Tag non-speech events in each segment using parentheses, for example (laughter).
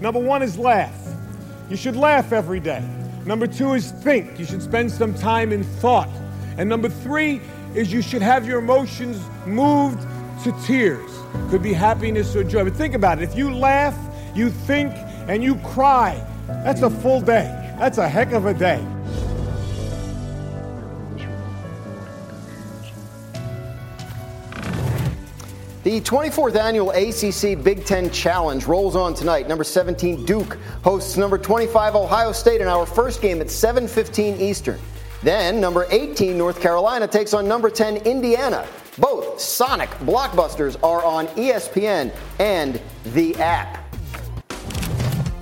Number one is laugh. You should laugh every day. Number two is think. You should spend some time in thought. And number three is you should have your emotions moved to tears. Could be happiness or joy. But think about it. If you laugh, you think, and you cry, that's a full day. That's a heck of a day. The 24th annual ACC Big Ten Challenge rolls on tonight. Number 17 Duke hosts number 25 Ohio State in our first game at 7:15 Eastern. Then number 18 North Carolina takes on number 10 Indiana. Both Sonic blockbusters are on ESPN and the app.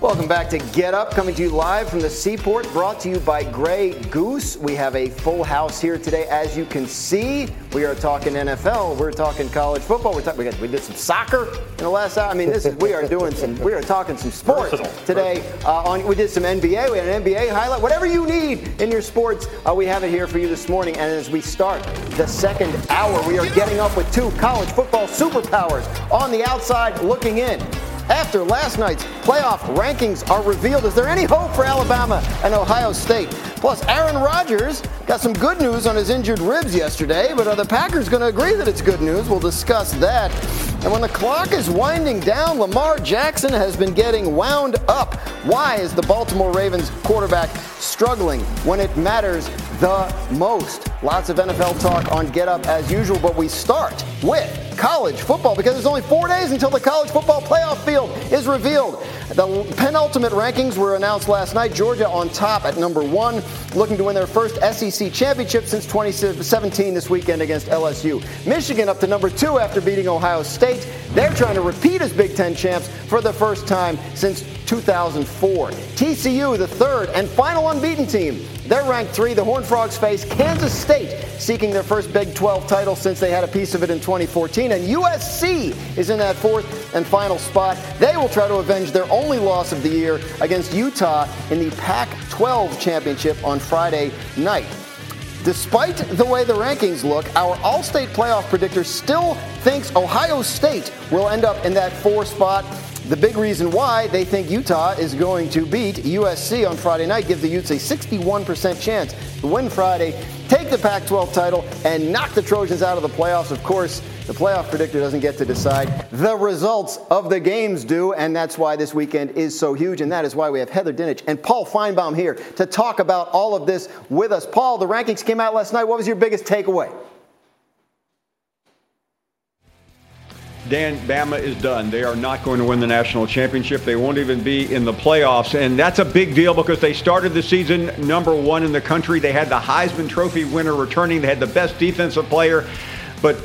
Welcome back to Get Up, coming to you live from the Seaport, brought to you by Grey Goose. We have a full house here today, as you can see. We are talking NFL, we're talking college football, we're talking, we, got, we did some soccer in the last hour. I mean, this is we are doing some, we are talking some sports today. Uh, on we did some NBA, we had an NBA highlight, whatever you need in your sports, uh, we have it here for you this morning. And as we start the second hour, we are getting up with two college football superpowers on the outside looking in. After last night's playoff rankings are revealed, is there any hope for Alabama and Ohio State? Plus, Aaron Rodgers got some good news on his injured ribs yesterday, but are the Packers going to agree that it's good news? We'll discuss that. And when the clock is winding down, Lamar Jackson has been getting wound up. Why is the Baltimore Ravens quarterback struggling when it matters the most? Lots of NFL talk on Get Up as usual, but we start with college football because there's only four days until the college football playoff field is revealed. The penultimate rankings were announced last night. Georgia on top at number one, looking to win their first SEC championship since 2017 this weekend against LSU. Michigan up to number two after beating Ohio State. They're trying to repeat as Big Ten champs for the first time since 2004. TCU, the third and final unbeaten team. They're ranked three. The Horned Frogs face Kansas State, seeking their first Big 12 title since they had a piece of it in 2014. And USC is in that fourth and final spot. They will try to avenge their only loss of the year against Utah in the Pac 12 championship on Friday night. Despite the way the rankings look, our All State playoff predictor still thinks Ohio State will end up in that four spot. The big reason why they think Utah is going to beat USC on Friday night gives the Utes a 61% chance to win Friday, take the Pac 12 title, and knock the Trojans out of the playoffs. Of course, the playoff predictor doesn't get to decide. The results of the games do, and that's why this weekend is so huge, and that is why we have Heather Dinich and Paul Finebaum here to talk about all of this with us. Paul, the rankings came out last night. What was your biggest takeaway? Dan, Bama is done. They are not going to win the national championship. They won't even be in the playoffs. And that's a big deal because they started the season number one in the country. They had the Heisman Trophy winner returning. They had the best defensive player. But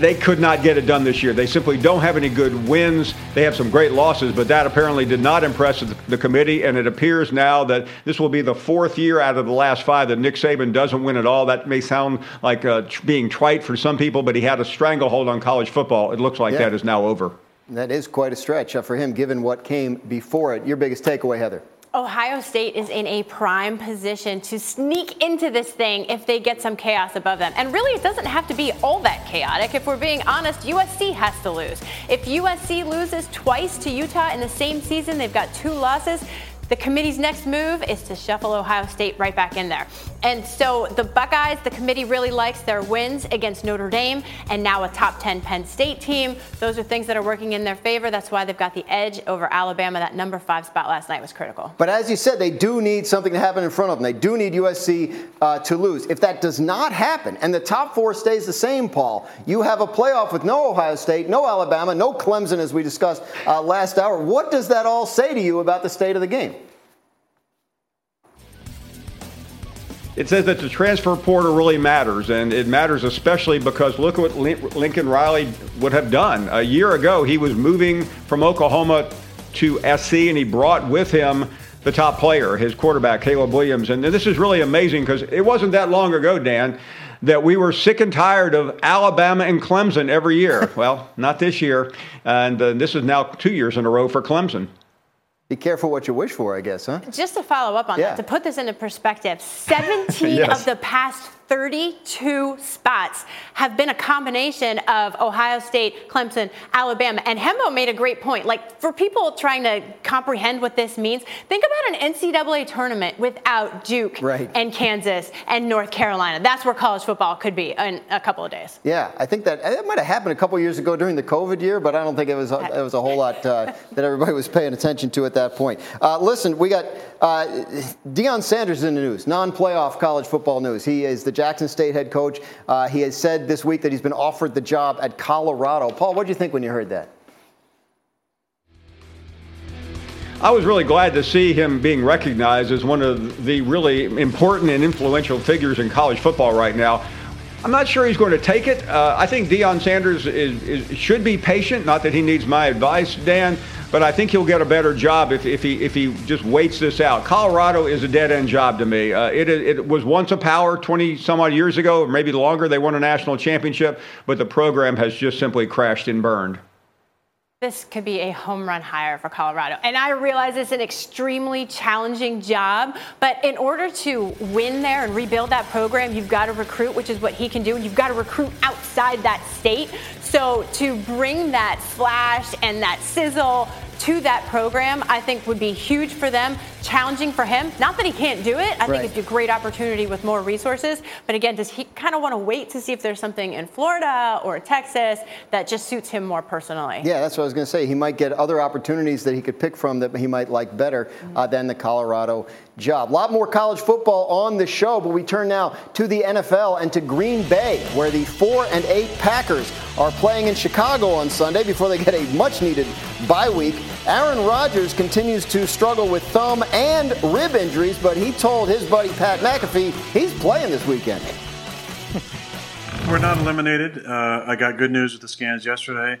they could not get it done this year. They simply don't have any good wins. They have some great losses, but that apparently did not impress the committee. And it appears now that this will be the fourth year out of the last five that Nick Saban doesn't win at all. That may sound like uh, being trite for some people, but he had a stranglehold on college football. It looks like yeah. that is now over. That is quite a stretch uh, for him, given what came before it. Your biggest takeaway, Heather? Ohio State is in a prime position to sneak into this thing if they get some chaos above them. And really, it doesn't have to be all that chaotic. If we're being honest, USC has to lose. If USC loses twice to Utah in the same season, they've got two losses. The committee's next move is to shuffle Ohio State right back in there. And so the Buckeyes, the committee really likes their wins against Notre Dame and now a top 10 Penn State team. Those are things that are working in their favor. That's why they've got the edge over Alabama. That number five spot last night was critical. But as you said, they do need something to happen in front of them. They do need USC uh, to lose. If that does not happen and the top four stays the same, Paul, you have a playoff with no Ohio State, no Alabama, no Clemson, as we discussed uh, last hour. What does that all say to you about the state of the game? It says that the transfer portal really matters, and it matters especially because look what Lincoln Riley would have done. A year ago, he was moving from Oklahoma to SC, and he brought with him the top player, his quarterback, Caleb Williams. And this is really amazing because it wasn't that long ago, Dan, that we were sick and tired of Alabama and Clemson every year. well, not this year. And uh, this is now two years in a row for Clemson. Be careful what you wish for, I guess, huh? Just to follow up on yeah. that, to put this into perspective, 17 (laughs) yes. of the past 32 spots have been a combination of Ohio State, Clemson, Alabama. And Hembo made a great point. Like, for people trying to comprehend what this means, think about an NCAA tournament without Duke right. and Kansas and North Carolina. That's where college football could be in a couple of days. Yeah, I think that it might have happened a couple years ago during the COVID year, but I don't think it was, it was a whole lot uh, that everybody was paying attention to at that point. Uh, listen, we got uh, Deion Sanders in the news, non playoff college football news. He is the Jackson State head coach. Uh, he has said this week that he's been offered the job at Colorado. Paul, what did you think when you heard that? I was really glad to see him being recognized as one of the really important and influential figures in college football right now. I'm not sure he's going to take it. Uh, I think Deion Sanders is, is, should be patient. Not that he needs my advice, Dan, but I think he'll get a better job if, if he if he just waits this out. Colorado is a dead end job to me. Uh, it it was once a power 20 some odd years ago, or maybe longer. They won a national championship, but the program has just simply crashed and burned this could be a home run hire for Colorado. And I realize it's an extremely challenging job, but in order to win there and rebuild that program, you've got to recruit, which is what he can do, and you've got to recruit outside that state. So to bring that flash and that sizzle to that program, I think would be huge for them, challenging for him. Not that he can't do it. I right. think it's a great opportunity with more resources. But again, does he kind of want to wait to see if there's something in Florida or Texas that just suits him more personally? Yeah, that's what I was going to say. He might get other opportunities that he could pick from that he might like better uh, than the Colorado job. A lot more college football on the show, but we turn now to the NFL and to Green Bay, where the 4 and 8 Packers are playing in Chicago on Sunday before they get a much needed bye week. Aaron Rodgers continues to struggle with thumb and rib injuries, but he told his buddy Pat McAfee he's playing this weekend. (laughs) We're not eliminated. Uh, I got good news with the scans yesterday,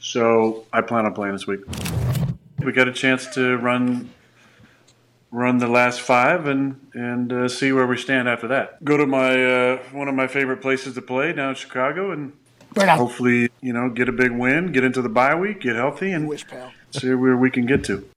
so I plan on playing this week. We got a chance to run run the last five and and uh, see where we stand after that. Go to my uh, one of my favorite places to play down in Chicago and hopefully you know get a big win, get into the bye week, get healthy, and Wish, pal. see where we can get to.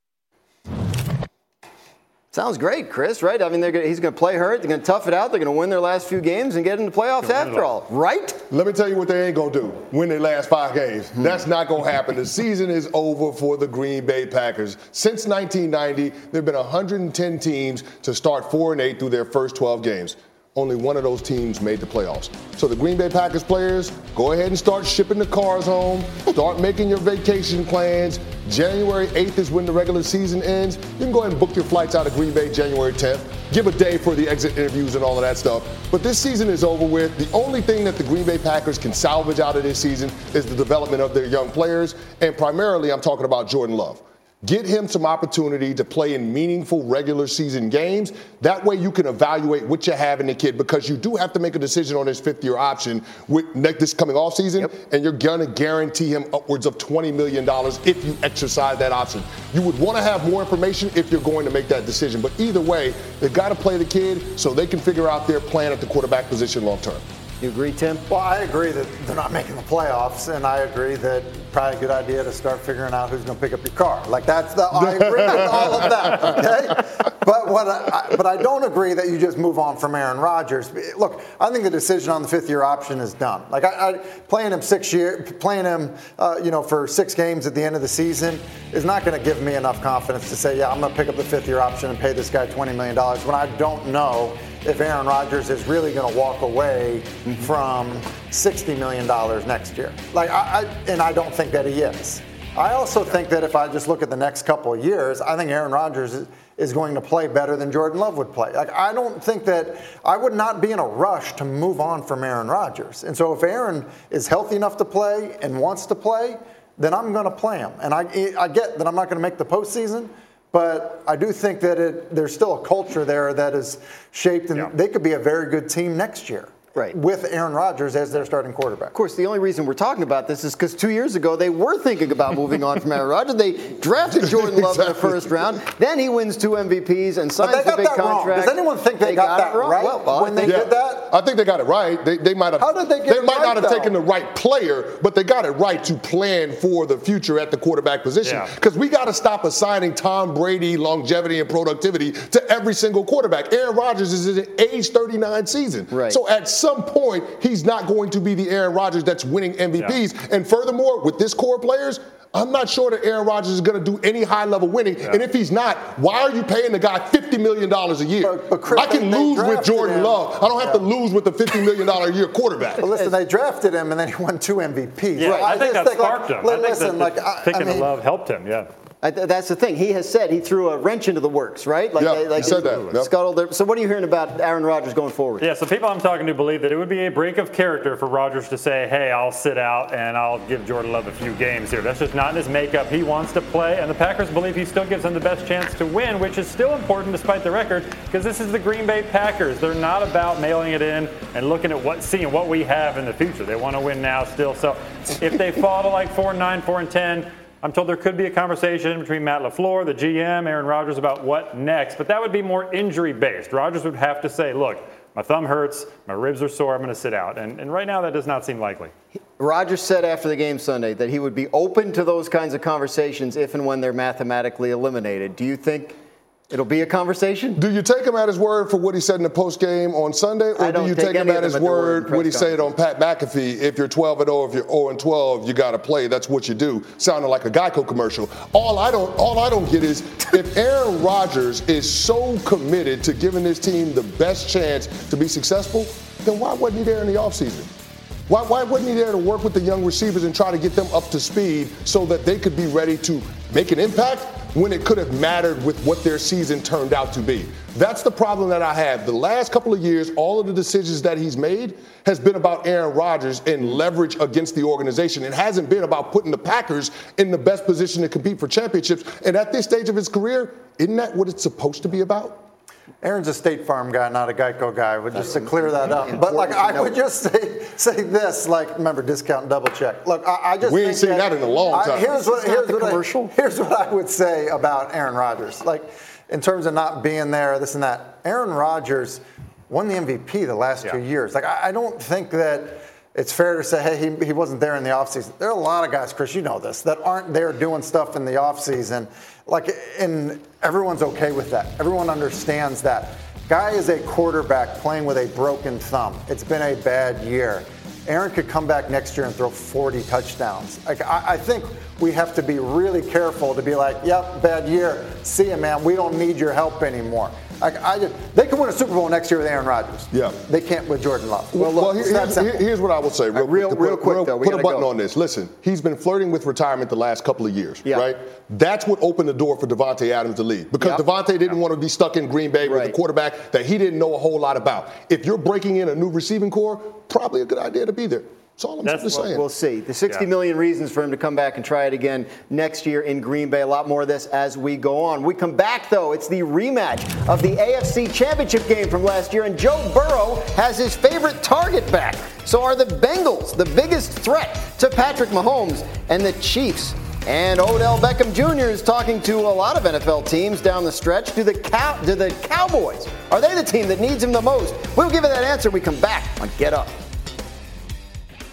Sounds great, Chris, right? I mean, gonna, he's going to play hurt. They're going to tough it out. They're going to win their last few games and get into the playoffs after all, right? Let me tell you what they ain't going to do win their last five games. Hmm. That's not going to happen. The season is over for the Green Bay Packers. Since 1990, there have been 110 teams to start 4 and 8 through their first 12 games only one of those teams made the playoffs. So the Green Bay Packers players, go ahead and start shipping the cars home, start (laughs) making your vacation plans. January 8th is when the regular season ends. You can go ahead and book your flights out of Green Bay January 10th. Give a day for the exit interviews and all of that stuff. But this season is over with. The only thing that the Green Bay Packers can salvage out of this season is the development of their young players. And primarily, I'm talking about Jordan Love. Get him some opportunity to play in meaningful regular season games. That way you can evaluate what you have in the kid because you do have to make a decision on his fifth year option with this coming off season, yep. and you're going to guarantee him upwards of $20 million if you exercise that option. You would want to have more information if you're going to make that decision. But either way, they've got to play the kid so they can figure out their plan at the quarterback position long term. You agree, Tim? Well, I agree that they're not making the playoffs, and I agree that probably a good idea to start figuring out who's going to pick up your car. Like that's the I agree with (laughs) all of that. Okay, but what I, but I don't agree that you just move on from Aaron Rodgers. Look, I think the decision on the fifth year option is done. Like I, I playing him six year, playing him, uh, you know, for six games at the end of the season is not going to give me enough confidence to say, yeah, I'm going to pick up the fifth year option and pay this guy twenty million dollars when I don't know if Aaron Rodgers is really going to walk away mm-hmm. from $60 million next year. Like, I, I, and I don't think that he is. I also think that if I just look at the next couple of years, I think Aaron Rodgers is, is going to play better than Jordan Love would play. Like, I don't think that I would not be in a rush to move on from Aaron Rodgers. And so if Aaron is healthy enough to play and wants to play, then I'm going to play him. And I, I get that I'm not going to make the postseason, but I do think that it, there's still a culture there that is shaped, and yeah. they could be a very good team next year. Right. with Aaron Rodgers as their starting quarterback. Of course, the only reason we're talking about this is because two years ago they were thinking about moving on from Aaron Rodgers. They drafted (laughs) Jordan Love in the first round. Then he wins two MVPs and But signs they the got big that wrong. contract. Does anyone think they, got, that it wrong? right Well, I when they think- did that? I think they got it right. They, they might have. How did they get it might right, not have though? taken the right player, but they got it right to plan for the future at the quarterback position. Yeah. Because we got to stop assigning Tom Brady longevity and productivity to every single quarterback. Aaron Rodgers is in age 39 season. Right. So at some point, he's not going to be the Aaron Rodgers that's winning MVPs. And furthermore, with this core players. I'm not sure that Aaron Rodgers is going to do any high level winning. And if he's not, why are you paying the guy $50 million a year? But- but Chris, I can they- they lose with Jordan him. Love. I don't have to lose with the $50 million a year quarterback. But listen, they drafted him and then he won two MVPs. Yeah, Like, I think that like, sparked him. li- I think that like I, picking I mean, the love helped him. Yeah. I th- that's the thing. He has said he threw a wrench into the works, right? Like, Yeah, they- like he said that, yep. Scuttled their- So what are you hearing about Aaron Rodgers going forward? Yeah, so people I'm talking to believe that it would be a break of character for Rodgers to say, hey, I'll sit out and I'll give Jordan Love a few games here. That's just not in his makeup. He wants to play, and the Packers believe he still gives them the best chance to win, which is still important despite the record, because this is the Green Bay Packers. They're not about mailing it in and looking at what, seeing what we have in the future. They want to win now still. So if they fall to like 4 and 9, 4 and 10, I'm told there could be a conversation between Matt LaFleur, the GM, Aaron Rodgers about what next, but that would be more injury based. Rodgers would have to say, look, my thumb hurts, my ribs are sore, I'm going to sit out. And, and right now, that does not seem likely. Rodgers said after the game Sunday that he would be open to those kinds of conversations if and when they're mathematically eliminated. Do you think it'll be a conversation? Do you take him at his word for what he said in the post game on Sunday, or don't you take him at his them at their word what he said on Pat McAfee? If you're 12 and 0, if you're 0 and 12, you got to play. That's what you do. Sounding like a Geico commercial. All I don't, all I don't get is if (laughs) Aaron Rodgers is so committed to giving this team the best chance to be successful, then why wasn't he there in the offseason? Why, why wasn't he there to work with the young receivers and try to get them up to speed so that they could be ready to make an impact when it could have mattered with what their season turned out to be? That's the problem that I have. The last couple of years, all of the decisions that he's made has been about Aaron Rodgers and leverage against the organization. It hasn't been about putting the Packers in the best position to compete for championships. And at this stage of his career, isn't that what it's supposed to be about? Aaron's a State Farm guy, not a Geico guy. Would just to clear that up. But like, I would just say say this. Like, remember, discount and double check. Look, I, I just We ain't seen that in a long I- time. here's what It's not here's the what I, commercial. here's what I would say about Aaron Rodgers. Like, in terms of not being there, this and that. Aaron Rodgers won the MVP the last two years. Like, I, I don't think that. It's fair to say, hey, he, he wasn't there in the offseason. There are a lot of guys, Chris, you know this, that aren't there doing stuff in the offseason. Like, and everyone's okay with that. Everyone understands that. Guy is a quarterback playing with a broken thumb. It's been a bad year. Aaron could come back next year and throw 40 touchdowns. Like, I, I think we have to be really careful to be like, yep, bad year. See ya, man. We don't need your help anymore. Like, I just, they can win a Super Bowl next year with Aaron Rodgers. Yeah. They can't with Jordan Love. Well, look, here- here's, here's what I will say, real, real- quick. real put, quick, though, we Put a button go. on this. Listen, he's been flirting with retirement the last couple of years, Yeah. right? That's what opened the door for Davante Adams to leave because Yep. Davante didn't want to be stuck in Green Bay with a quarterback that he didn't know a whole lot about. If you're breaking in a new receiving core, probably a good idea to be there. That's all I'm That's just saying. We'll see. The 60 Yeah. million reasons for him to come back and try it again next year in Green Bay. A lot more of this as we go on. We come back, though. It's the rematch of the AFC Championship game from last year, and Joe Burrow has his favorite target back. So are the Bengals the biggest threat to Patrick Mahomes and the Chiefs? And Odell Beckham Jr. is talking to a lot of NFL teams down the stretch. Do the cow, do the Cowboys are they the team that needs him the most? We'll give you that answer. when We come back on Get Up.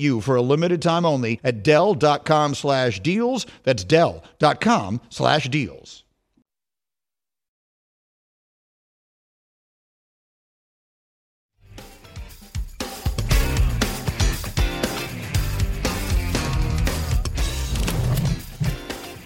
you for a limited time only at Dell.com slash deals. That's Dell.com slash deals.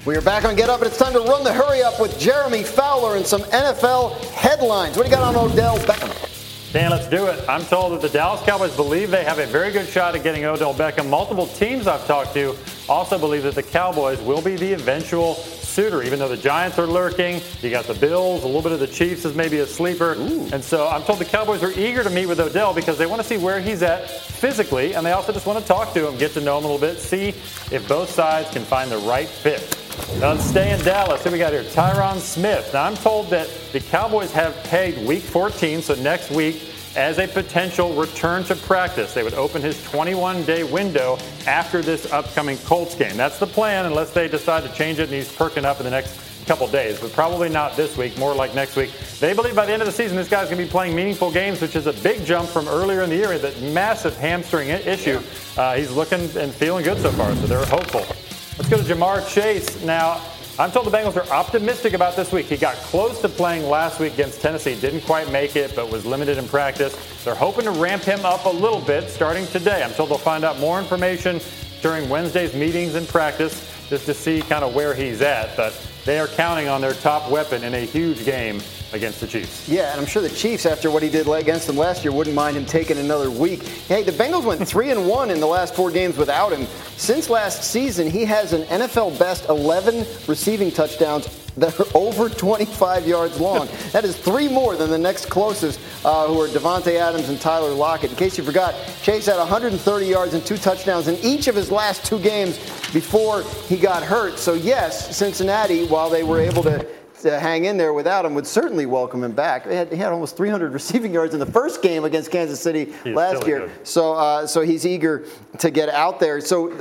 We are back on Get Up, and it's time to run the hurry up with Jeremy Fowler and some NFL headlines. What do you got on Odell Beckham? Dan, let's do it. I'm told that the Dallas Cowboys believe they have a very good shot at getting Odell Beckham. Multiple teams I've talked to also believe that the Cowboys will be the eventual suitor, even though the Giants are lurking. You got the Bills, a little bit of the Chiefs is maybe a sleeper. Ooh. And so I'm told the Cowboys are eager to meet with Odell because they want to see where he's at physically, and they also just want to talk to him, get to know him a little bit, see if both sides can find the right fit. Now let's stay in Dallas. Who we got here? Tyron Smith. Now I'm told that the Cowboys have pegged week 14, so next week, as a potential return to practice. They would open his 21 day window after this upcoming Colts game. That's the plan, unless they decide to change it and he's perking up in the next couple days, but probably not this week, more like next week. They believe by the end of the season, this guy's going to be playing meaningful games, which is a big jump from earlier in the year. With that massive hamstring issue. Uh, he's looking and feeling good so far, so they're hopeful. Let's go to Ja'Marr Chase. Now, I'm told the Bengals are optimistic about this week. He got close to playing last week against Tennessee, didn't quite make it, but was limited in practice. They're hoping to ramp him up a little bit starting today. I'm told they'll find out more information during Wednesday's meetings and practice just to see kind of where he's at. But they are counting on their top weapon in a huge game against the Chiefs. Yeah, and I'm sure the Chiefs, after what he did against them last year, wouldn't mind him taking another week. Hey, the Bengals went (laughs) three and one in the last four games without him. Since last season, he has an NFL best 11 receiving touchdowns that are (laughs) over 25 yards long. (laughs) that is three more than the next closest, uh, who are Davante Adams and Tyler Lockett. In case you forgot, Chase had 130 yards and two touchdowns in each of his last two games before he got hurt. So yes, Cincinnati, while they were able to to hang in there without him would certainly welcome him back. He had, he had almost 300 (laughs) receiving yards in the first game against Kansas City he's last year. Good. So, uh, so he's eager to get out there. So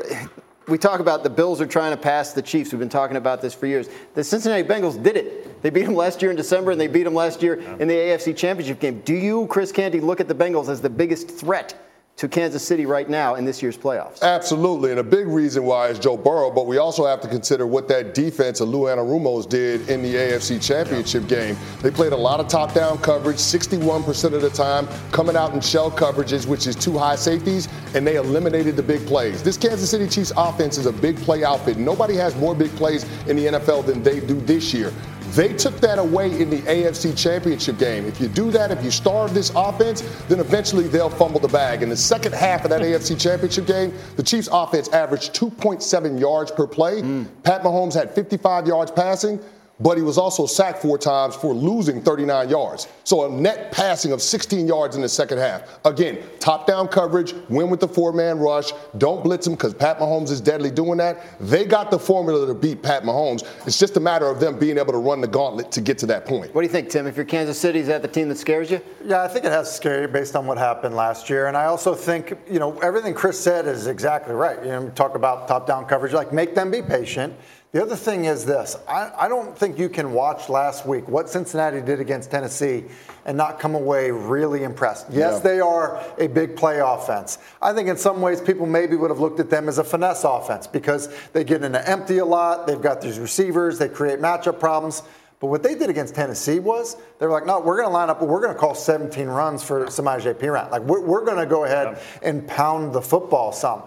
we talk about the Bills are trying to pass the Chiefs. We've been talking about this for years. The Cincinnati Bengals did it. They beat them last year in December, and they beat them last year in the AFC Championship game. Do you, Chris Canty, look at the Bengals as the biggest threat to Kansas City right now in this year's playoffs. Absolutely, and a big reason why is Joe Burrow, but we also have to consider what that defense of Lou Anarumo's did in the AFC Championship yeah. game. They played a lot of top-down coverage, 61% of the time, coming out in shell coverages, which is two high safeties, and they eliminated the big plays. This Kansas City Chiefs offense is a big play outfit. Nobody has more big plays in the NFL than they do this year. They took that away in the AFC Championship game. If you do that, if you starve this offense, then eventually they'll fumble the bag. In the second half of that AFC Championship game, the Chiefs' offense averaged 2.7 yards per play. Mm. Pat Mahomes had 55 yards passing but he was also sacked four times for losing 39 yards. So a net passing of 16 yards in the second half. Again, top down coverage, win with the four man rush, don't blitz him because Pat Mahomes is deadly doing that. They got the formula to beat Pat Mahomes. It's just a matter of them being able to run the gauntlet to get to that point. What do you think, Tim? If you're Kansas City, is that the team that scares you? Yeah, I think it has to scare you based on what happened last year. And I also think, you know, everything Chris said is exactly right. You know, talk about top down coverage, like make them be patient the other thing is this I, I, don't think you can watch last week what Cincinnati did against Tennessee and not come away really impressed. Yes, yeah. they are a big play offense. I think in some ways people maybe would have looked at them as a finesse offense because they get into empty a lot, they've got these receivers, they create matchup problems. But what they did against Tennessee was they were like, no, we're going to line up, we're going to call 17 runs for Samaje Perine. Like, we're, we're going to go ahead yeah. and pound the football some.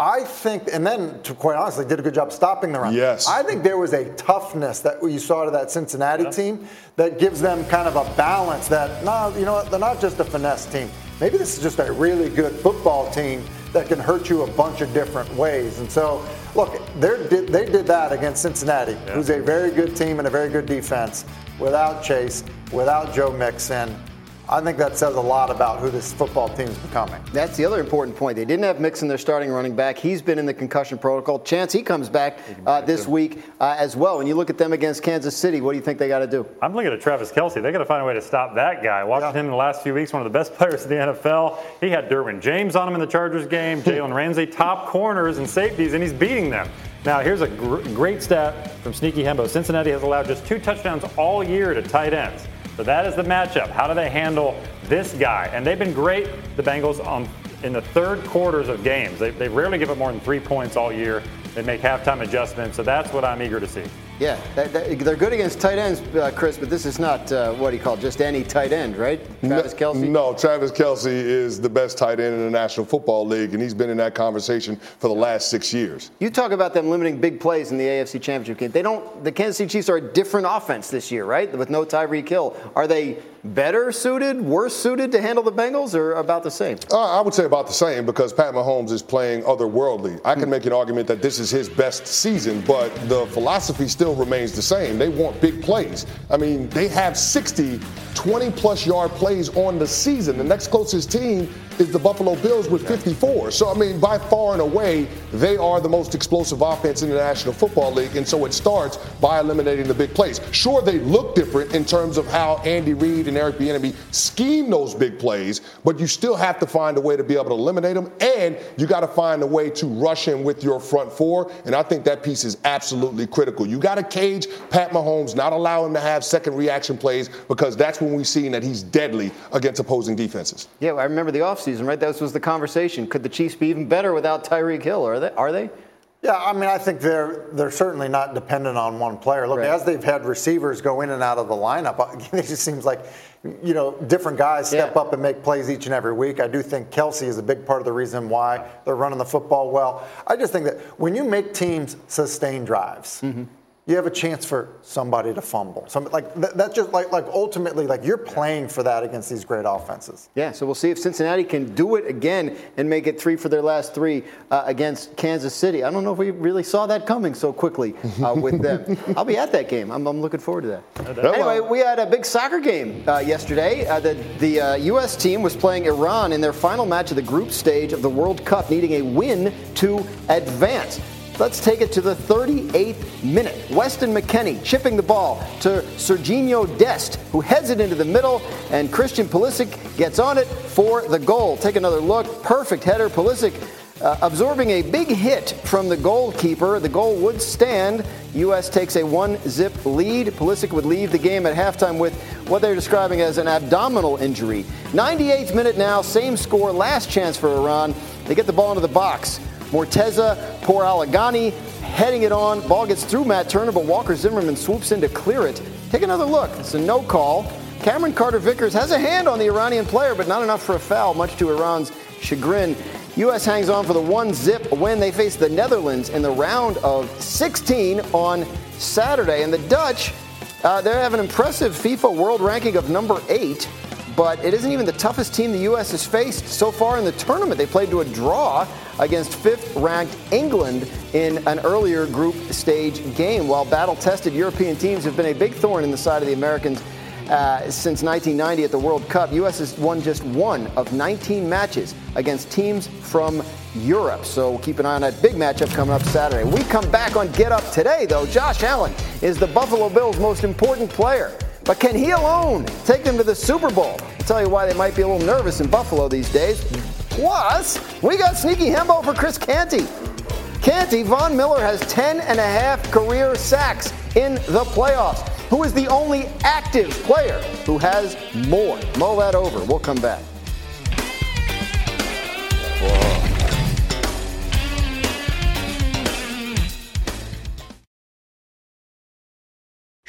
I think, and then to quite honestly, did a good job stopping the run. Yes. I think there was a toughness that you saw to that Cincinnati yeah. team that gives them kind of a balance that, no, you know what, they're not just a finesse team. maybe this is just a really good football team that can hurt you a bunch of different ways. And so, look, they did that against Cincinnati, yeah. who's a very good team and a very good defense, without Chase, without Joe Mixon. I think that says a lot about who this football team is becoming. That's the other important point. They didn't have Mixon, their starting running back. He's been in the concussion protocol. Chance he comes back uh, this week uh, as well. When you look at them against Kansas City, what do you think they got to do? I'm looking at Travis Kelce. They got to find a way to stop that guy. Watching yeah. him in the last few weeks, one of the best (laughs) players in the NFL. He had Derwin James on him in the Chargers game, (laughs) Jalen Ramsey, top corners and safeties, and he's beating them. Now, here's a gr- great stat from Sneaky Hembo. Cincinnati has allowed just two touchdowns all year to tight ends. So that is the matchup. How do they handle this guy? And they've been great, the Bengals, on, in the third quarters of games. They, they rarely give up more than three points all year. They make halftime adjustments. So that's what I'm eager to see. Yeah, they're good against tight ends, uh, Chris, but this is not uh, what he called just any tight end, right? Travis Kelce? No, Travis Kelce is the best tight end in the National Football League, and he's been in that conversation for the last six years. You talk about them limiting big plays in the AFC Championship game. They don't. The Kansas City Chiefs are a different offense this year, right? With no Tyreek Hill, are they better suited, worse suited to handle the Bengals, or about the same? Uh, I would say about the same because Pat Mahomes is playing otherworldly. I can hmm. make an argument that this is his best season, but the philosophy still remains the same. They want big plays. I mean, they have 60 20 plus yard plays on the season. The next closest team is the Buffalo Bills with 54. So, I mean, by far and away, they are the most explosive offense in the National Football League. And so it starts by eliminating the big plays. Sure, they look different in terms of how Andy Reid and Eric Bieniemy scheme those big plays, but you still have to find a way to be able to eliminate them. And you got to find a way to rush in with your front four. And I think that piece is absolutely critical. You got to cage Pat Mahomes, not allow him to have second reaction plays because that's when we've seen that he's deadly against opposing defenses. Yeah, I remember the offseason offseason, right? That was the conversation. Could the Chiefs be even better without Tyreek Hill? Are they? Are they? Yeah, I mean, I think they're they're certainly not dependent on one player. Look, right. as they've had receivers go in and out of the lineup, (laughs) it just seems like, you know, different guys step yeah. up and make plays each and every week. I do think Kelce is a big part of the reason why they're running the football well. I just think that when you make teams sustain drives. Mm-hmm you have a chance for somebody to fumble. Some, like that's just like like ultimately like you're playing for that against these great offenses. Yeah, so we'll see if Cincinnati can do it again and make it three for their last three uh, against Kansas City. I don't know if we really saw that coming so quickly uh, with them. (laughs) I'll be at that game. I'm, I'm looking forward to that. No anyway, we had a big soccer game uh, yesterday. Uh, the the U.S. Uh, team was playing Iran in their final match of the group stage of the World Cup, needing a win to advance. Let's take it to the 38th minute. Weston McKennie chipping the ball to Sergiño Dest, who heads it into the middle, and Christian Pulisic gets on it for the goal. Take another look. Perfect header. Pulisic uh, absorbing a big hit from the goalkeeper. The goal would stand. U.S. takes a one zip lead. Pulisic would leave the game at halftime with what they're describing as an abdominal injury. 98th minute now, same score, last chance for Iran. They get the ball into the box. Morteza Pouraliganji heading it on. Ball gets through Matt Turner, but Walker Zimmerman swoops in to clear it. Take another look. It's a no call. Cameron Carter Vickers has a hand on the Iranian player, but not enough for a foul, much to Iran's chagrin. U.S. hangs on for the one zip win. They face the Netherlands in the round of 16 on Saturday. And the Dutch, uh, they have an impressive FIFA world ranking of number eight but it isn't even the toughest team the U.S. has faced so far in the tournament. They played to a draw against fifth ranked England in an earlier group stage game. While battle tested European teams have been a big thorn in the side of the Americans. Uh, since 1990 at the World Cup, U.S. has won just one of 19 matches against teams from Europe. So keep an eye on that big matchup coming up Saturday. We come back on Get Up today, though. Josh Allen is the Buffalo Bills' most important player. But can he alone take them to the Super Bowl? I'll tell you why they might be a little nervous in Buffalo these days. Plus, we got sneaky hembo for Chris Canty. Canty, Von Miller has 10 and a half career sacks in the playoffs. Who is the only active player who has more? Mull that over. We'll come back.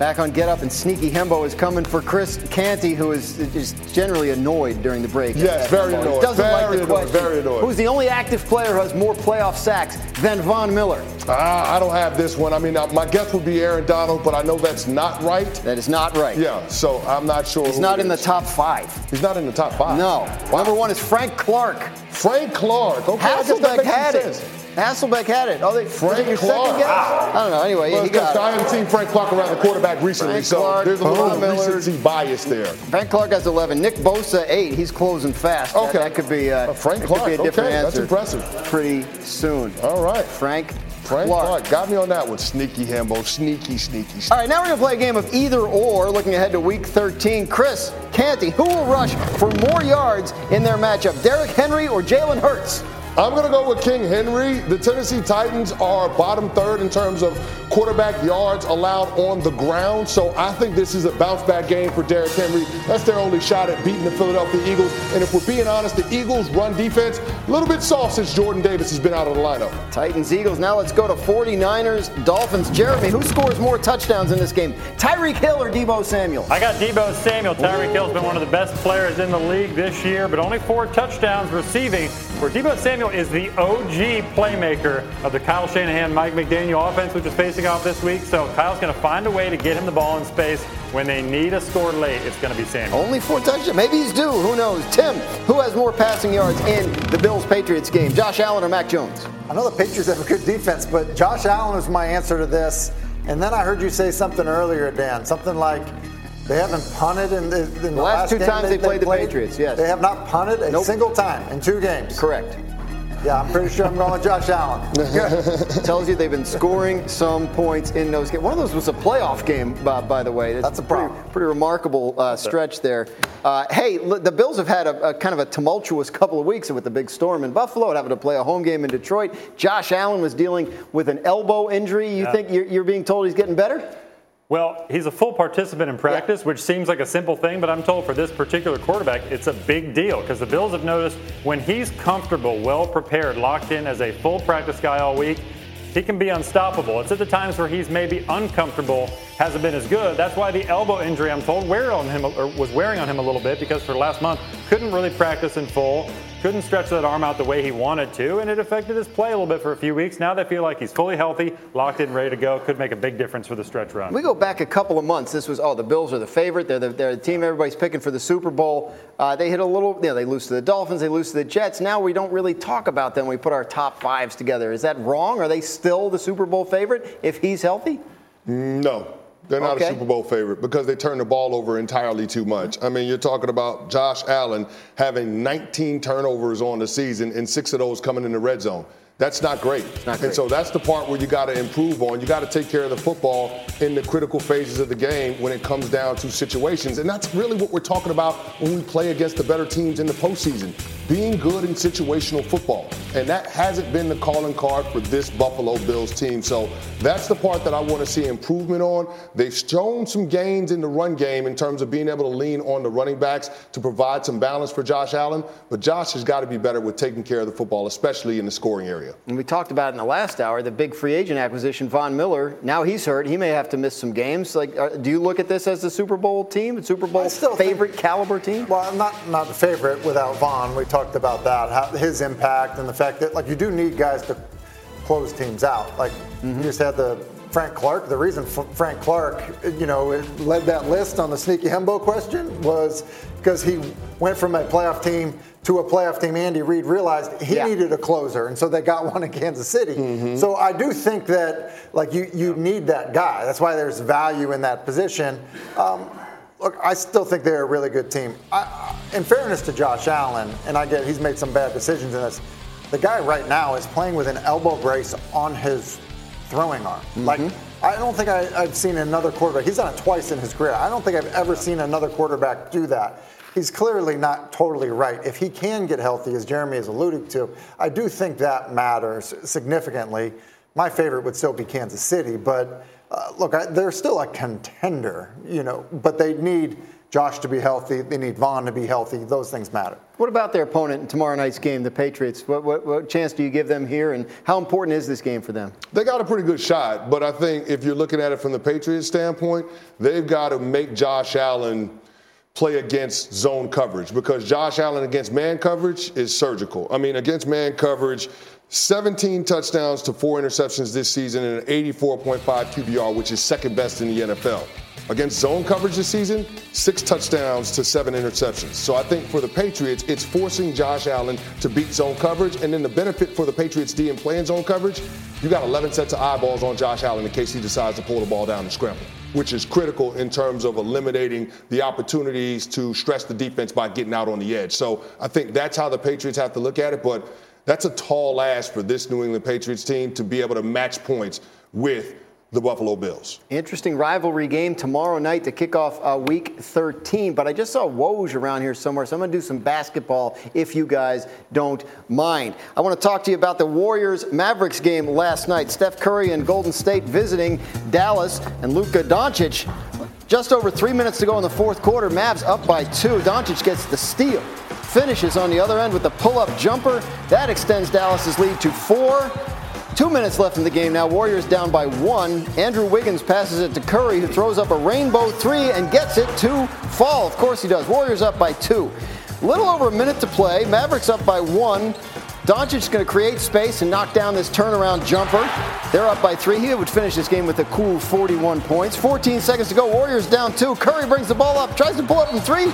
Back on Get Up, and Sneaky Hembo is coming for Chris Canty, who is, is generally annoyed during the break. Yes, very Hembo. annoyed. Doesn't Very like the annoyed, question. very annoyed. Who's the only active player who has more playoff sacks than Von Miller? Ah, I don't have this one. I mean, uh, my guess would be Aaron Donald, but I know that's not right. That is not right. Yeah, so I'm not sure. He's not in the top five. He's not in the top five. No. Number one is Frank Clark. Frank Clark. Okay, I guess that Hasselbeck makes some had it. Hasselbeck had it. Oh, they Frank your Clark. second guess? I don't know. Anyway, Well, he got I haven't seen Frank Clark around the quarterback recently, Frank so Clark, there's a little Miller. recency bias there. Frank Clark has 11. Nick Bosa, 8. He's closing fast. Okay. That, could be, uh, Uh, Frank Clark, could be a different okay, that's impressive. Pretty soon. All right. Frank, Frank Clark. Clark. got me on that one. Sneaky Hembo. Sneaky, sneaky. All right, now we're going to play a game of either or, looking ahead to week 13. Chris, Canty, who will rush for more yards in their matchup, Derrick Henry or Jalen Hurts? I'm going to go with King Henry. The Tennessee Titans are bottom third in terms of quarterback yards allowed on the ground. So I think this is a bounce back game for Derrick Henry. That's their only shot at beating the Philadelphia Eagles. And if we're being honest, the Eagles' run defense, a little bit soft since Jordan Davis has been out of the lineup. Titans, Eagles. Now let's go to 49ers, Dolphins. Jeremy, who scores more touchdowns in this game, Tyreek Hill or Deebo Samuel? I got Deebo Samuel. Tyreek Hill's been one of the best players in the league this year, but only four touchdowns receiving. Where Deebo Samuel is the OG playmaker of the Kyle Shanahan, Mike McDaniel offense, which is facing off this week. So Kyle's going to find a way to get him the ball in space. When they need a score late, it's going to be Samuel. Only four touchdowns. Maybe he's due. Who knows? Tim, who has more passing yards in the Bills Patriots game, Josh Allen or Mac Jones? I know the Patriots have a good defense, but Josh Allen is my answer to this. And then I heard you say something earlier, Dan, something like they haven't punted in the, in the, last two game times they played the Patriots, yes. They have not punted a Nope. single time in two games. Correct. Yeah, I'm pretty sure I'm going with Josh Allen. (laughs) Tells you they've been scoring some points in those games. One of those was a playoff game, by, by the way. That's a pretty, pretty remarkable uh, stretch there. Uh, hey, the Bills have had a, a kind of a tumultuous couple of weeks with the big storm in Buffalo and having to play a home game in Detroit. Josh Allen was dealing with an elbow injury. You Yeah. think you're, you're being told he's getting better? Well, he's a full participant in practice, which seems like a simple thing, but I'm told for this particular quarterback, it's a big deal because the Bills have noticed when he's comfortable, well prepared, locked in as a full practice guy all week, he can be unstoppable. It's at the times where he's maybe uncomfortable, hasn't been as good. That's why the elbow injury, I'm told, wear on him or was wearing on him a little bit because for the last month couldn't really practice in full, couldn't stretch that arm out the way he wanted to, and it affected his play a little bit for a few weeks. Now they feel like he's fully healthy, locked in, ready to go. Could make a big difference for the stretch run. We go back a couple of months. This was, oh, the Bills are the favorite. They're the, they're the team everybody's picking for the Super Bowl. Uh, they hit a little, you know, they lose to the Dolphins, they lose to the Jets. Now we don't really talk about them we put our top fives together. Is that wrong? Are they still the Super Bowl favorite if he's healthy? No. They're not Okay. a Super Bowl favorite because they turn the ball over entirely too much. I mean, you're talking about Josh Allen having 19 turnovers on the season and six of those coming in the red zone. That's not great. not And so that's the part where you got to improve on. You got to take care of the football in the critical phases of the game when it comes down to situations. And that's really what we're talking about when we play against the better teams in the postseason. Being good in situational football. And that hasn't been the calling card for this Buffalo Bills team. So that's the part that I want to see improvement on. They've shown some gains in the run game in terms of being able to lean on the running backs to provide some balance for Josh Allen. But Josh has got to be better with taking care of the football, especially in the scoring area. And we talked about in the last hour the big free agent acquisition, Von Miller. Now he's hurt. He may have to miss some games. Like, uh, do you look at this as the Super Bowl team, a Super Bowl still think- favorite caliber team? Well, I'm not not the favorite without Von. We talked about that, how, his impact, and the fact that like you do need guys to close teams out. Like Mm-hmm. you just had the Frank Clark. The reason F- Frank Clark, you know, led that list on the sneaky Hembo question was because he went from a playoff team to a playoff team. Andy Reid realized he Yeah. needed a closer, and so they got (laughs) one in Kansas City. Mm-hmm. So I do think that like you you need that guy. That's why there's value in that position. Um, Look, I still think they're a really good team. I, in fairness to Josh Allen, and I get he's made some bad decisions in this, the guy right now is playing with an elbow brace on his throwing arm. Mm-hmm. Like, I don't think I, I've seen another quarterback. He's done it twice in his career. I don't think I've ever seen another quarterback do that. He's clearly not totally right. If he can get healthy, as Jeremy is alluding to, I do think that matters significantly. My favorite would still be Kansas City, but uh, look, I, they're still a contender, you know, but they need Josh to be healthy. They need Von to be healthy. Those things matter. What about their opponent in tomorrow night's game, the Patriots? What, what, what chance do you give them here, and how important is this game for them? They got a pretty good shot, but I think if you're looking at it from the Patriots standpoint, they've got to make Josh Allen play against zone coverage because Josh Allen against man coverage is surgical. I mean, against man coverage, 17 touchdowns to four interceptions this season and an 84.5 QBR, which is second best in the NFL. Against zone coverage this season, six touchdowns to seven interceptions. So I think for the Patriots, it's forcing Josh Allen to beat zone coverage. And then the benefit for the Patriots D in playing zone coverage, you got 11 sets of eyeballs on Josh Allen in case he decides to pull the ball down and scramble, which is critical in terms of eliminating the opportunities to stress the defense by getting out on the edge. So I think that's how the Patriots have to look at it. But that's a tall ask for this New England Patriots team to be able to match points with the Buffalo Bills. Interesting rivalry game tomorrow night to kick off uh, week 13. But I just saw Woj around here somewhere, so I'm going to do some basketball if you guys don't mind. I want to talk to you about the Warriors Mavericks game last night. Steph Curry and Golden State visiting Dallas, and Luka Doncic. Just over three minutes to go in the fourth quarter. Mavs up by two. Doncic gets the steal. Finishes on the other end with the pull up jumper. That extends Dallas's lead to four. Two minutes left in the game now. Warriors down by one. Andrew Wiggins passes it to Curry, who throws up a rainbow three and gets it to fall. Of course he does. Warriors up by two. Little over a minute to play. Mavericks up by one. Doncic is going to create space and knock down this turnaround jumper. They're up by three. He would finish this game with a cool 41 points. 14 seconds to go. Warriors down two. Curry brings the ball up, tries to pull up from three.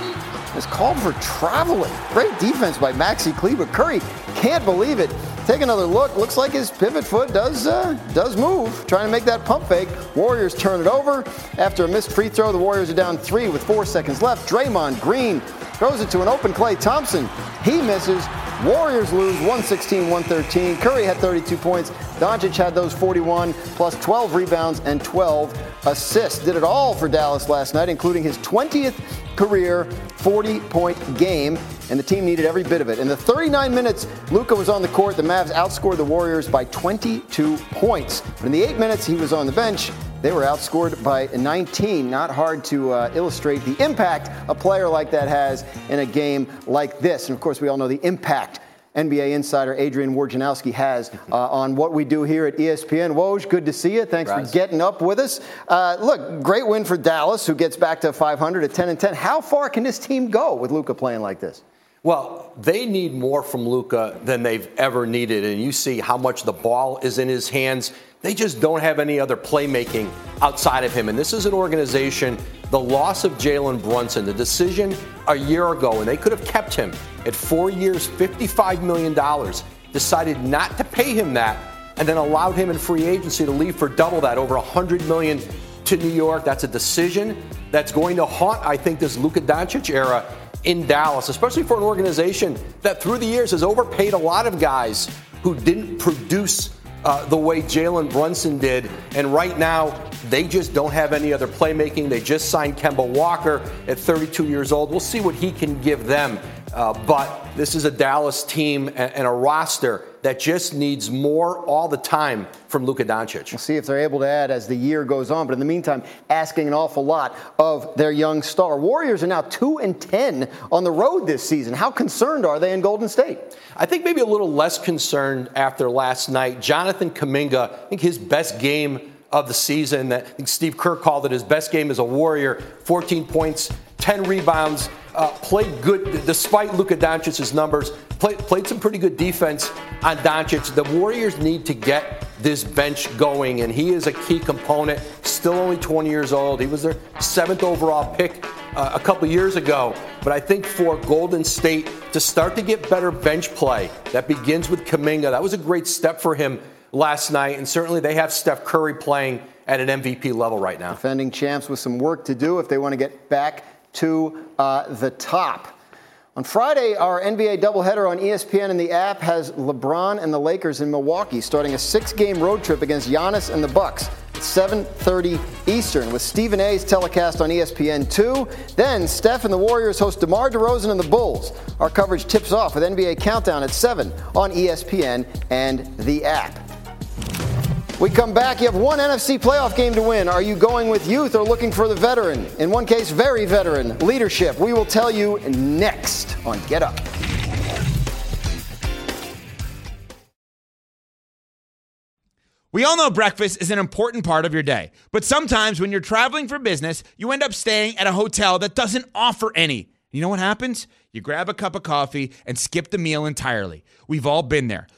It's called for traveling. Great defense by Maxi Kleber. Curry can't believe it. Take another look. Looks like his pivot foot does uh, does move, trying to make that pump fake. Warriors turn it over. After a missed free throw, the Warriors are down three with four seconds left. Draymond Green throws it to an open Klay Thompson. He misses. Warriors lose 116 113. Curry had 32 points. Doncic had those 41, plus 12 rebounds and 12 assists. Did it all for Dallas last night, including his 20th career 40 point game, and the team needed every bit of it. In the 39 minutes Luka was on the court, the Mavs outscored the Warriors by 22 points. But in the eight minutes he was on the bench, they were outscored by 19. Not hard to uh, illustrate the impact a player like that has in a game like this. And of course, we all know the impact NBA insider Adrian Wojnarowski has uh, on what we do here at ESPN. Woj, good to see you. Thanks for getting up with us. Uh, look, great win for Dallas, who gets back to 500 at 10 and 10. How far can this team go with Luka playing like this? Well, they need more from Luka than they've ever needed, and you see how much the ball is in his hands. They just don't have any other playmaking outside of him. And this is an organization, the loss of Jalen Brunson, the decision a year ago, and they could have kept him at four years, $55 million, decided not to pay him that, and then allowed him in free agency to leave for double that, over 100 million to New York. That's a decision that's going to haunt, I think, this Luka Doncic era in Dallas, especially for an organization that through the years has overpaid a lot of guys who didn't produce uh, the way Jalen Brunson did. And right now, they just don't have any other playmaking. They just signed Kemba Walker at 32 years old. We'll see what he can give them. Uh, but this is a Dallas team and, and, a roster that just needs more all the time from Luka Doncic. We'll see if they're able to add as the year goes on. But in the meantime, asking an awful lot of their young star. Warriors are now 2 and 10 on the road this season. How concerned are they in Golden State? I think maybe a little less concerned after last night. Jonathan Kuminga, I think his best game of the season. I think Steve Kerr called it his best game as a Warrior 14 points, 10 rebounds, uh, played good despite Luka Doncic's numbers. Played, played some pretty good defense on Doncic. The Warriors need to get this bench going, and he is a key component. Still only 20 years old. He was their seventh overall pick uh, a couple years ago. But I think for Golden State to start to get better bench play, that begins with Kuminga. That was a great step for him last night, and certainly they have Steph Curry playing at an MVP level right now. Defending champs with some work to do if they want to get back to uh, the top. On Friday, our NBA doubleheader on ESPN and the app has LeBron and the Lakers in Milwaukee starting a six-game road trip against Giannis and the Bucks. 7:30 Eastern with Stephen A's telecast on ESPN2. Then Steph and the Warriors host DeMar DeRozan and the Bulls. Our coverage tips off with NBA Countdown at 7 on ESPN and the app. We come back. You have one NFC playoff game to win. Are you going with youth or looking for the veteran? In one case, very veteran leadership. We will tell you next on Get Up. We all know breakfast is an important part of your day, but sometimes when you're traveling for business, you end up staying at a hotel that doesn't offer any. You know what happens? You grab a cup of coffee and skip the meal entirely. We've all been there.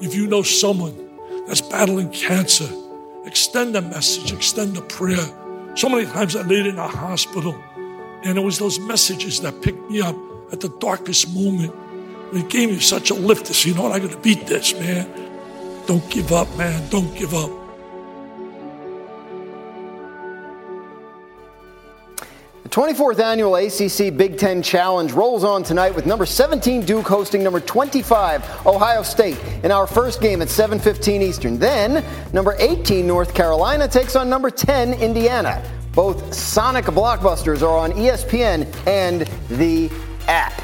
If you know someone that's battling cancer, extend a message, extend a prayer. So many times I laid in a hospital, and it was those messages that picked me up at the darkest moment. It gave me such a lift to say, you know what, I gotta beat this, man. Don't give up, man. Don't give up. 24th annual ACC Big Ten Challenge rolls on tonight with number 17 Duke hosting number 25 Ohio State in our first game at 7:15 Eastern. Then number 18 North Carolina takes on number 10 Indiana. Both Sonic blockbusters are on ESPN and the app.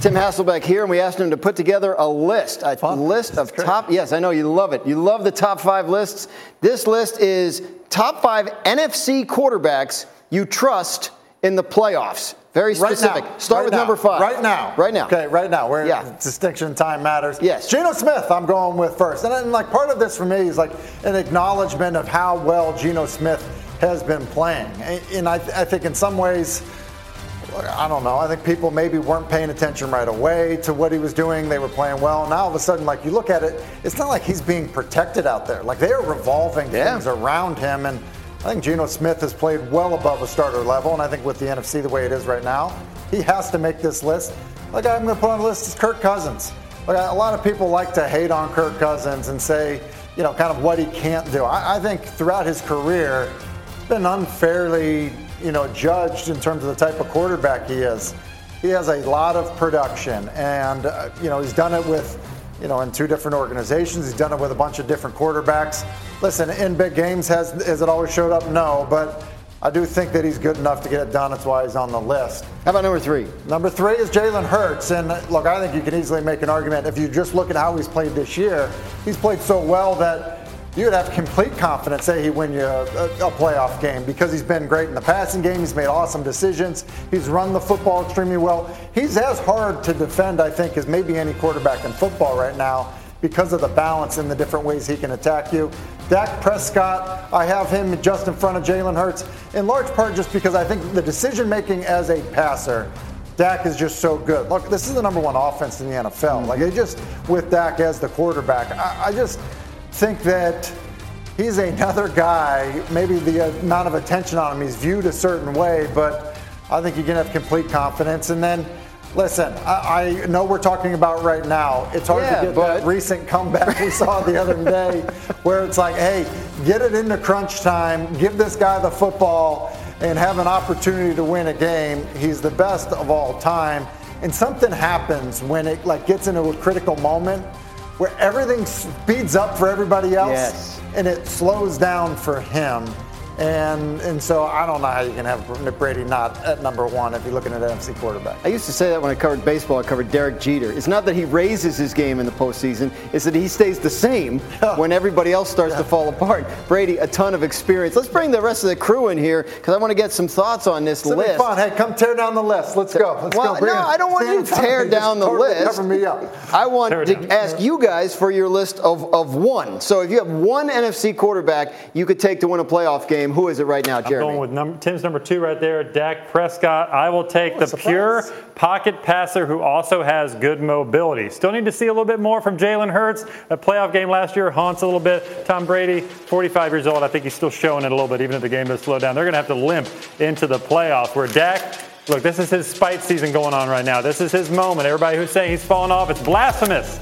Tim Hasselbeck here, and we asked him to put together a list, a Fun. list of top. Yes, I know you love it. You love the top five lists. This list is top five NFC quarterbacks you trust in the playoffs. Very specific. Right Start right with now. number five. Right now. Right now. Okay, right now. Where yeah. distinction time matters. Yes. Geno Smith, I'm going with first. And then, like, part of this for me is like an acknowledgement of how well Geno Smith has been playing. And I, I think in some ways, I don't know. I think people maybe weren't paying attention right away to what he was doing. They were playing well. Now all of a sudden, like you look at it, it's not like he's being protected out there. Like they are revolving yeah. things around him. And I think Geno Smith has played well above a starter level, and I think with the NFC the way it is right now, he has to make this list. Like I'm going to put on the list is Kirk Cousins. Like a lot of people like to hate on Kirk Cousins and say, you know, kind of what he can't do. I, I think throughout his career, been unfairly, you know, judged in terms of the type of quarterback he is. He has a lot of production, and uh, you know, he's done it with you know, in two different organizations. He's done it with a bunch of different quarterbacks. Listen, in big games, has, has it always showed up? No, but I do think that he's good enough to get it done. That's why he's on the list. How about number three? Number three is Jalen Hurts. And look, I think you can easily make an argument if you just look at how he's played this year. He's played so well that you would have complete confidence say he win you a, a, playoff game because he's been great in the passing game. He's made awesome decisions. He's run the football extremely well. He's as hard to defend, I think, as maybe any quarterback in football right now because of the balance in the different ways he can attack you. Dak Prescott, I have him just in front of Jalen Hurts, in large part just because I think the decision making as a passer Dak is just so good. Look, this is the number one offense in the NFL. Mm-hmm. Like, it just with Dak as the quarterback, I, I just think that he's another guy. Maybe the amount of attention on him, he's viewed a certain way, but I think you can have complete confidence. And then, listen, I, I know we're talking about right now. It's hard yeah, to get that recent comeback we saw the other day, (laughs) where it's like, hey, get it into crunch time, give this guy the football, and have an opportunity to win a game. He's the best of all time. And something happens when it like gets into a critical moment where everything speeds up for everybody else yes. and it slows down for him. And and so I don't know how you can have Nick Brady not at number one if you're looking at an NFC quarterback. I used to say that when I covered baseball, I covered Derek Jeter. It's not that he raises his game in the postseason, it's that he stays the same (laughs) when everybody else starts yeah. to fall apart. Brady, a ton of experience. Let's bring the rest of the crew in here because I want to get some thoughts on this it's list. fun. Hey, come tear down the list. Let's go. Let's well, go. no, I don't want you to tear down the totally list. Cover me up. I want to ask you guys for your list of, of one. So if you have one NFC quarterback you could take to win a playoff game, who is it right now? Jeremy. I'm going with number, Tim's number two right there, Dak Prescott. I will take oh, the pure pocket passer who also has good mobility. Still need to see a little bit more from Jalen Hurts. A playoff game last year haunts a little bit. Tom Brady, 45 years old. I think he's still showing it a little bit, even if the game does slow down. They're going to have to limp into the playoffs. Where Dak Look, this is his spite season going on right now. This is his moment. Everybody who's saying he's falling off, it's blasphemous.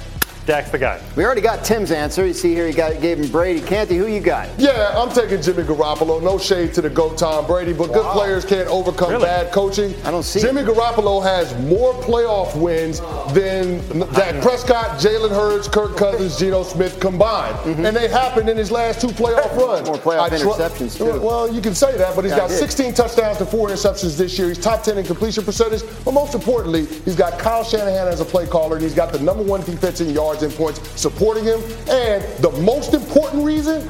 Dak's the guy. We already got Tim's answer. You see here, he got, gave him Brady. Canty, who you got? Yeah, I'm taking Jimmy Garoppolo. No shade to the GOAT Tom Brady, but wow. good players can't overcome really? bad coaching. I don't see Jimmy it. Garoppolo has more playoff wins than Dak Prescott, Jalen Hurts, Kirk Cousins, Geno Smith combined. Mm-hmm. And they happened in his last two playoff runs. More playoff interceptions, too. Well, you can say that, but he's yeah, got 16 touchdowns to four interceptions this year. He's top 10 in completion percentage. But most importantly, he's got Kyle Shanahan as a play caller, and he's got the number one defense in yards and points supporting him. And the most important reason,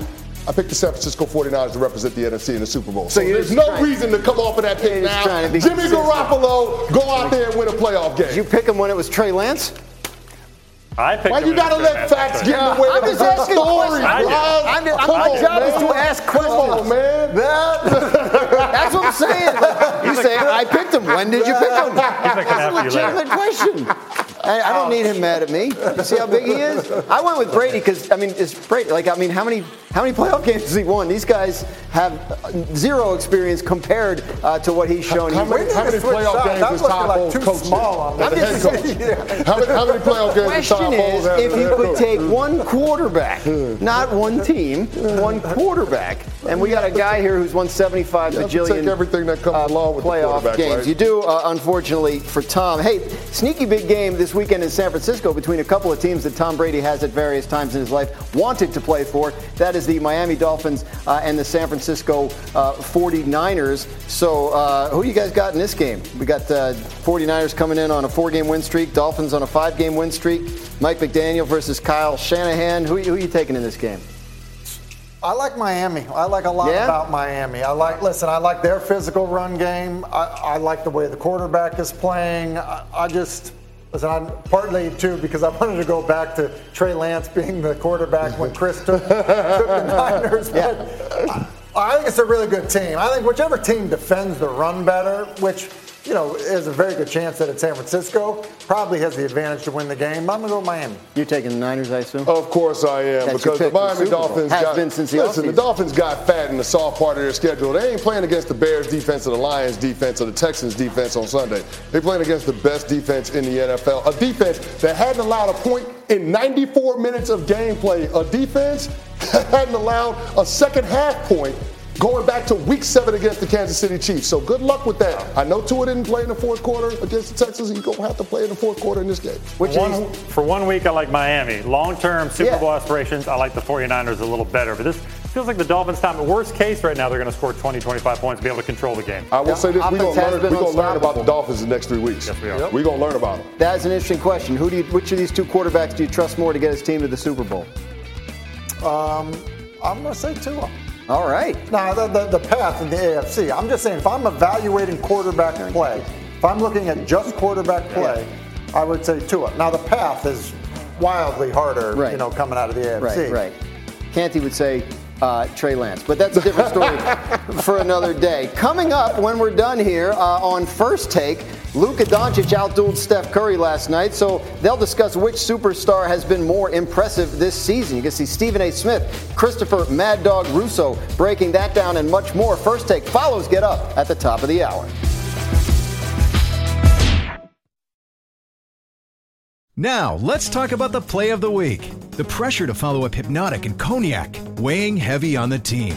I picked the San Francisco 49ers to represent the NFC in the Super Bowl. So, so there's no trying, reason to come off of that pick now. Jimmy Garoppolo, go out there and win a playoff game. Did you pick him when it was Trey Lance? I picked Why you gotta let facts get in the way of the story, I'm just, My job is to ask questions. Come on, man. That's what I'm saying. (laughs) You say I picked him. When did you pick him? That's a legitimate question. I, I, don't need him mad at me. You see how big he is? I went with Brady because I mean, it's Brady. Like I mean, how many how many playoff (laughs) games has he won? These guys have zero experience compared uh, to what he's shown. How, how many, how many playoff games has Todd like Bowles coached? Small I'm just, head coach? yeah. how, many, how many playoff games has Todd Bowles had? If you could take one quarterback, not one team, one quarterback, and we got a guy here who's won 75 you bajillion take everything that comes uh, along with playoff games. Right? You do, uh, unfortunately, for Tom. Hey, sneaky big game this weekend in San Francisco between a couple of teams that Tom Brady has at various times in his life wanted to play for. That is the Miami Dolphins uh, and the San Francisco uh, 49ers. So, uh, who you guys got in this game? We got the 49ers coming in on a four-game win streak, Dolphins on a five-game win streak. Mike McDaniel versus Kyle Shanahan. Who, who are you taking in this game? I like Miami. I like a lot yeah? about Miami. I like, listen, I like their physical run game. I, I like the way the quarterback is playing. I, I just, listen, I'm partly too because I wanted to go back to Trey Lance being the quarterback when Chris took, took the (laughs) Niners. Yeah. But I, I think it's a really good team. I think whichever team defends the run better, which you know, there's a very good chance that at San Francisco probably has the advantage to win the game. I'm going to go Miami. You're taking the Niners, I assume? Of course I am, That's because the Miami the Dolphins has got, been since the listen, the Dolphins got fat in the soft part of their schedule. They ain't playing against the Bears defense or the Lions defense or the Texans defense on Sunday. They're playing against the best defense in the NFL, a defense that hadn't allowed a point in 94 minutes of gameplay, a defense (laughs) that hadn't allowed a second half point going back to week seven against the Kansas City Chiefs. So good luck with that. I know Tua didn't play in the fourth quarter against the Texans. And he's going to have to play in the fourth quarter in this game. Which one, for one week, I like Miami. Long term Super yeah. Bowl aspirations, I like the 49ers a little better. But this feels like the Dolphins' time. Worst case right now, they're going to score 20, 25 points, be able to control the game. I will yeah. say this: we're going to learn, gonna learn about the Dolphins the next three weeks. Yes, we are. Yep. We're going to learn about them. That's an interesting question. Who do you, which of these two quarterbacks do you trust more to get his team to the Super Bowl? Um, I'm going to say Tua. All right. Now, the, the, the, path in the AFC, I'm just saying, if I'm evaluating quarterback play, if I'm looking at just quarterback play, I would say Tua. Now, the path is wildly harder, right. you know, coming out of the AFC. Right, right. Canty would say uh, Trey Lance. But that's a different story (laughs) for another day. Coming up when we're done here uh, on First Take, Luka Doncic outdueled Steph Curry last night, so they'll discuss which superstar has been more impressive this season. You can see Stephen A. Smith, Christopher Mad Dog Russo breaking that down and much more. First Take follows Get Up at the top of the hour. Now, let's talk about the play of the week. The pressure to follow up Hpnotiq and Cognac, weighing heavy on the team.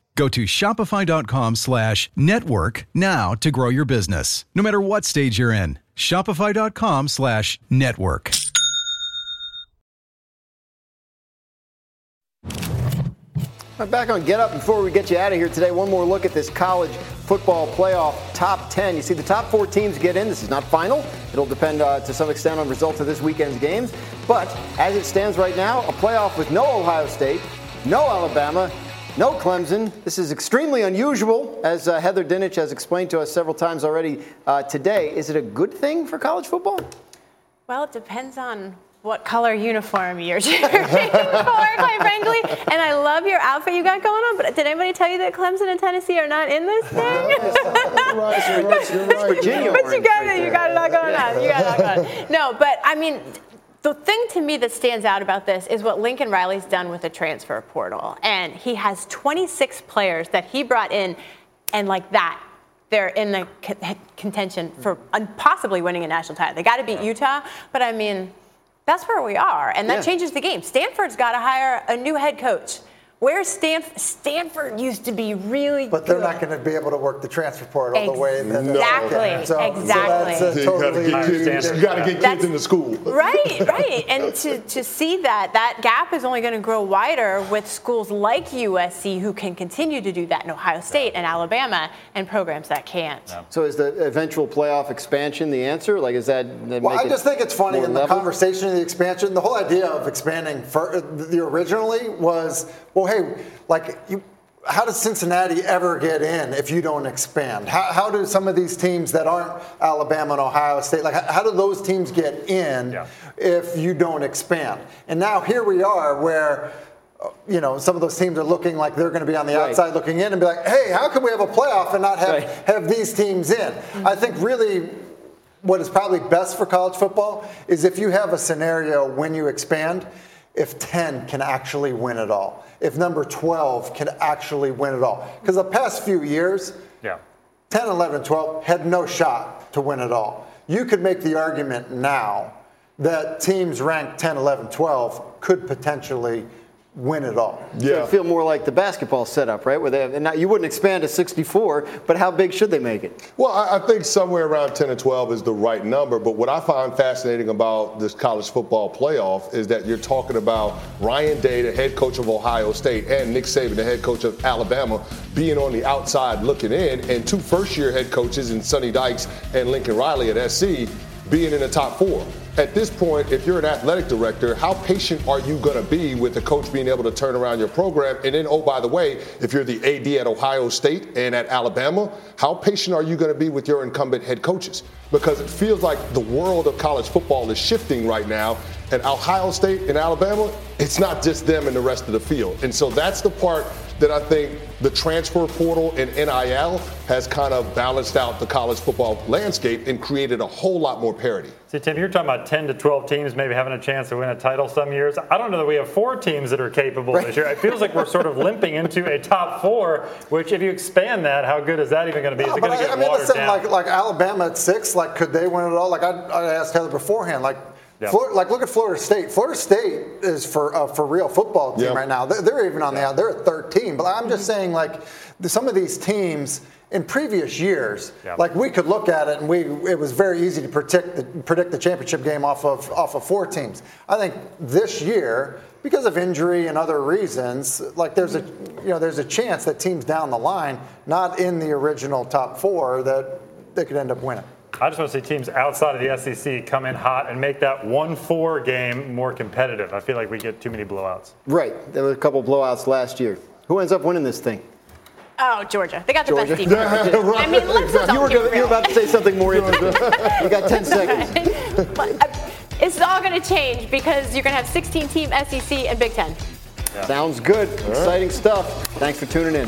Go to shopify.com slash network now to grow your business, no matter what stage you're in. Shopify.com slash network. I'm Back on Get Up before we get you out of here today. One more look at this college football playoff top 10. You see, the top four teams get in. This is not final. It'll depend uh, to some extent on results of this weekend's games. But as it stands right now, a playoff with no Ohio State, no Alabama, no Clemson. This is extremely unusual, as uh, Heather Dinich has explained to us several times already uh, today. Is it a good thing for college football? Well, it depends on what color uniform you're (laughs) cheering for, quite frankly. And I love your outfit you got going on. But did anybody tell you that Clemson and Tennessee are not in this thing? (laughs) right, you're right, you're (laughs) right. Virginia but you got right it. You got it all going on. You got it all going on. No, but I mean. The thing to me that stands out about this is what Lincoln Riley's done with the transfer portal. And he has 26 players that he brought in, and like that, they're in the contention for mm. possibly winning a national title. They got to beat Utah, but I mean, that's where we are, and that yeah. changes the game. Stanford's got to hire a new head coach. Where Stanford, Stanford used to be really But they're not going to be able to work the transfer portal Ex- the way that Exactly, so, exactly. So totally you got to get kids, gotta get kids into school. Right, (laughs) right. And to, to see that, that gap is only going to grow wider with schools like USC who can continue to do that, and Ohio State and Alabama, and programs that can't. Yeah. So is the eventual playoff expansion the answer? Like, is that? that well, I just think it's funny in the conversation of the expansion. The whole idea of expanding for, the originally was, well, hey, like you, how does Cincinnati ever get in if you don't expand? How, how do some of these teams that aren't Alabama and Ohio State, like how, how do those teams get in yeah. if you don't expand? And now here we are where you know, some of those teams are looking like they're going to be on the right. outside looking in and be like, hey, how can we have a playoff and not have, right. have these teams in? I think really what is probably best for college football is if you have a scenario when you expand, if 10 can actually win it all if number 12 can actually win it all. Because the past few years, yeah. 10, 11, 12 had no shot to win it all. You could make the argument now that teams ranked 10, 11, 12 could potentially win it all. Yeah. feel more like the basketball setup, right? Where they and now you wouldn't expand to 64, but how big should they make it? Well, I, I think somewhere around 10 or 12 is the right number. But what I find fascinating about this college football playoff is that you're talking about Ryan Day, the head coach of Ohio State, and Nick Saban, the head coach of Alabama, being on the outside looking in, and two first-year head coaches in Sonny Dykes and Lincoln Riley at SC being in the top four at this point, if you're an athletic director, how patient are you going to be with the coach being able to turn around your program? And then, oh, by the way, if you're the AD at Ohio State and at Alabama, how patient are you going to be with your incumbent head coaches? Because it feels like the world of college football is shifting right now. And Ohio State and Alabama, it's not just them and the rest of the field. And so that's the part that I think the transfer portal and NIL has kind of balanced out the college football landscape and created a whole lot more parity. See, Tim, you're talking about 10 to 12 teams maybe having a chance to win a title some years. I don't know that we have four teams that are capable right. this year. It feels like we're sort of (laughs) limping into a top four, which if you expand that, how good is that even going to be? Is no, it going to get I mean, watered down? Like, like Alabama at six, like could they win it all? Like I, I asked Heather beforehand, like Florida, like look at Florida State. Florida State is for uh, for real football team right now. They're, they're, even on the out. They're at 13. But I'm just saying, like some of these teams in previous years, like we could look at it and we it was very easy to predict the, predict the championship game off of off of four teams. I think this year, because of injury and other reasons, like there's a you know there's a chance that teams down the line, not in the original top four, that they could end up winning. I just want to see teams outside of the SEC come in hot and make that 1 4 game more competitive. I feel like we get too many blowouts. Right. There were a couple blowouts last year. Who ends up winning this thing? Oh, Georgia. They got the Georgia. best defense. I mean, (laughs) let's just you were, gonna, you were about to say something more interesting. you got 10 (laughs) seconds. Uh, it's all going to change because you're going to have 16 team SEC and Big Ten. Yeah. Sounds good. Exciting stuff. Thanks for tuning in.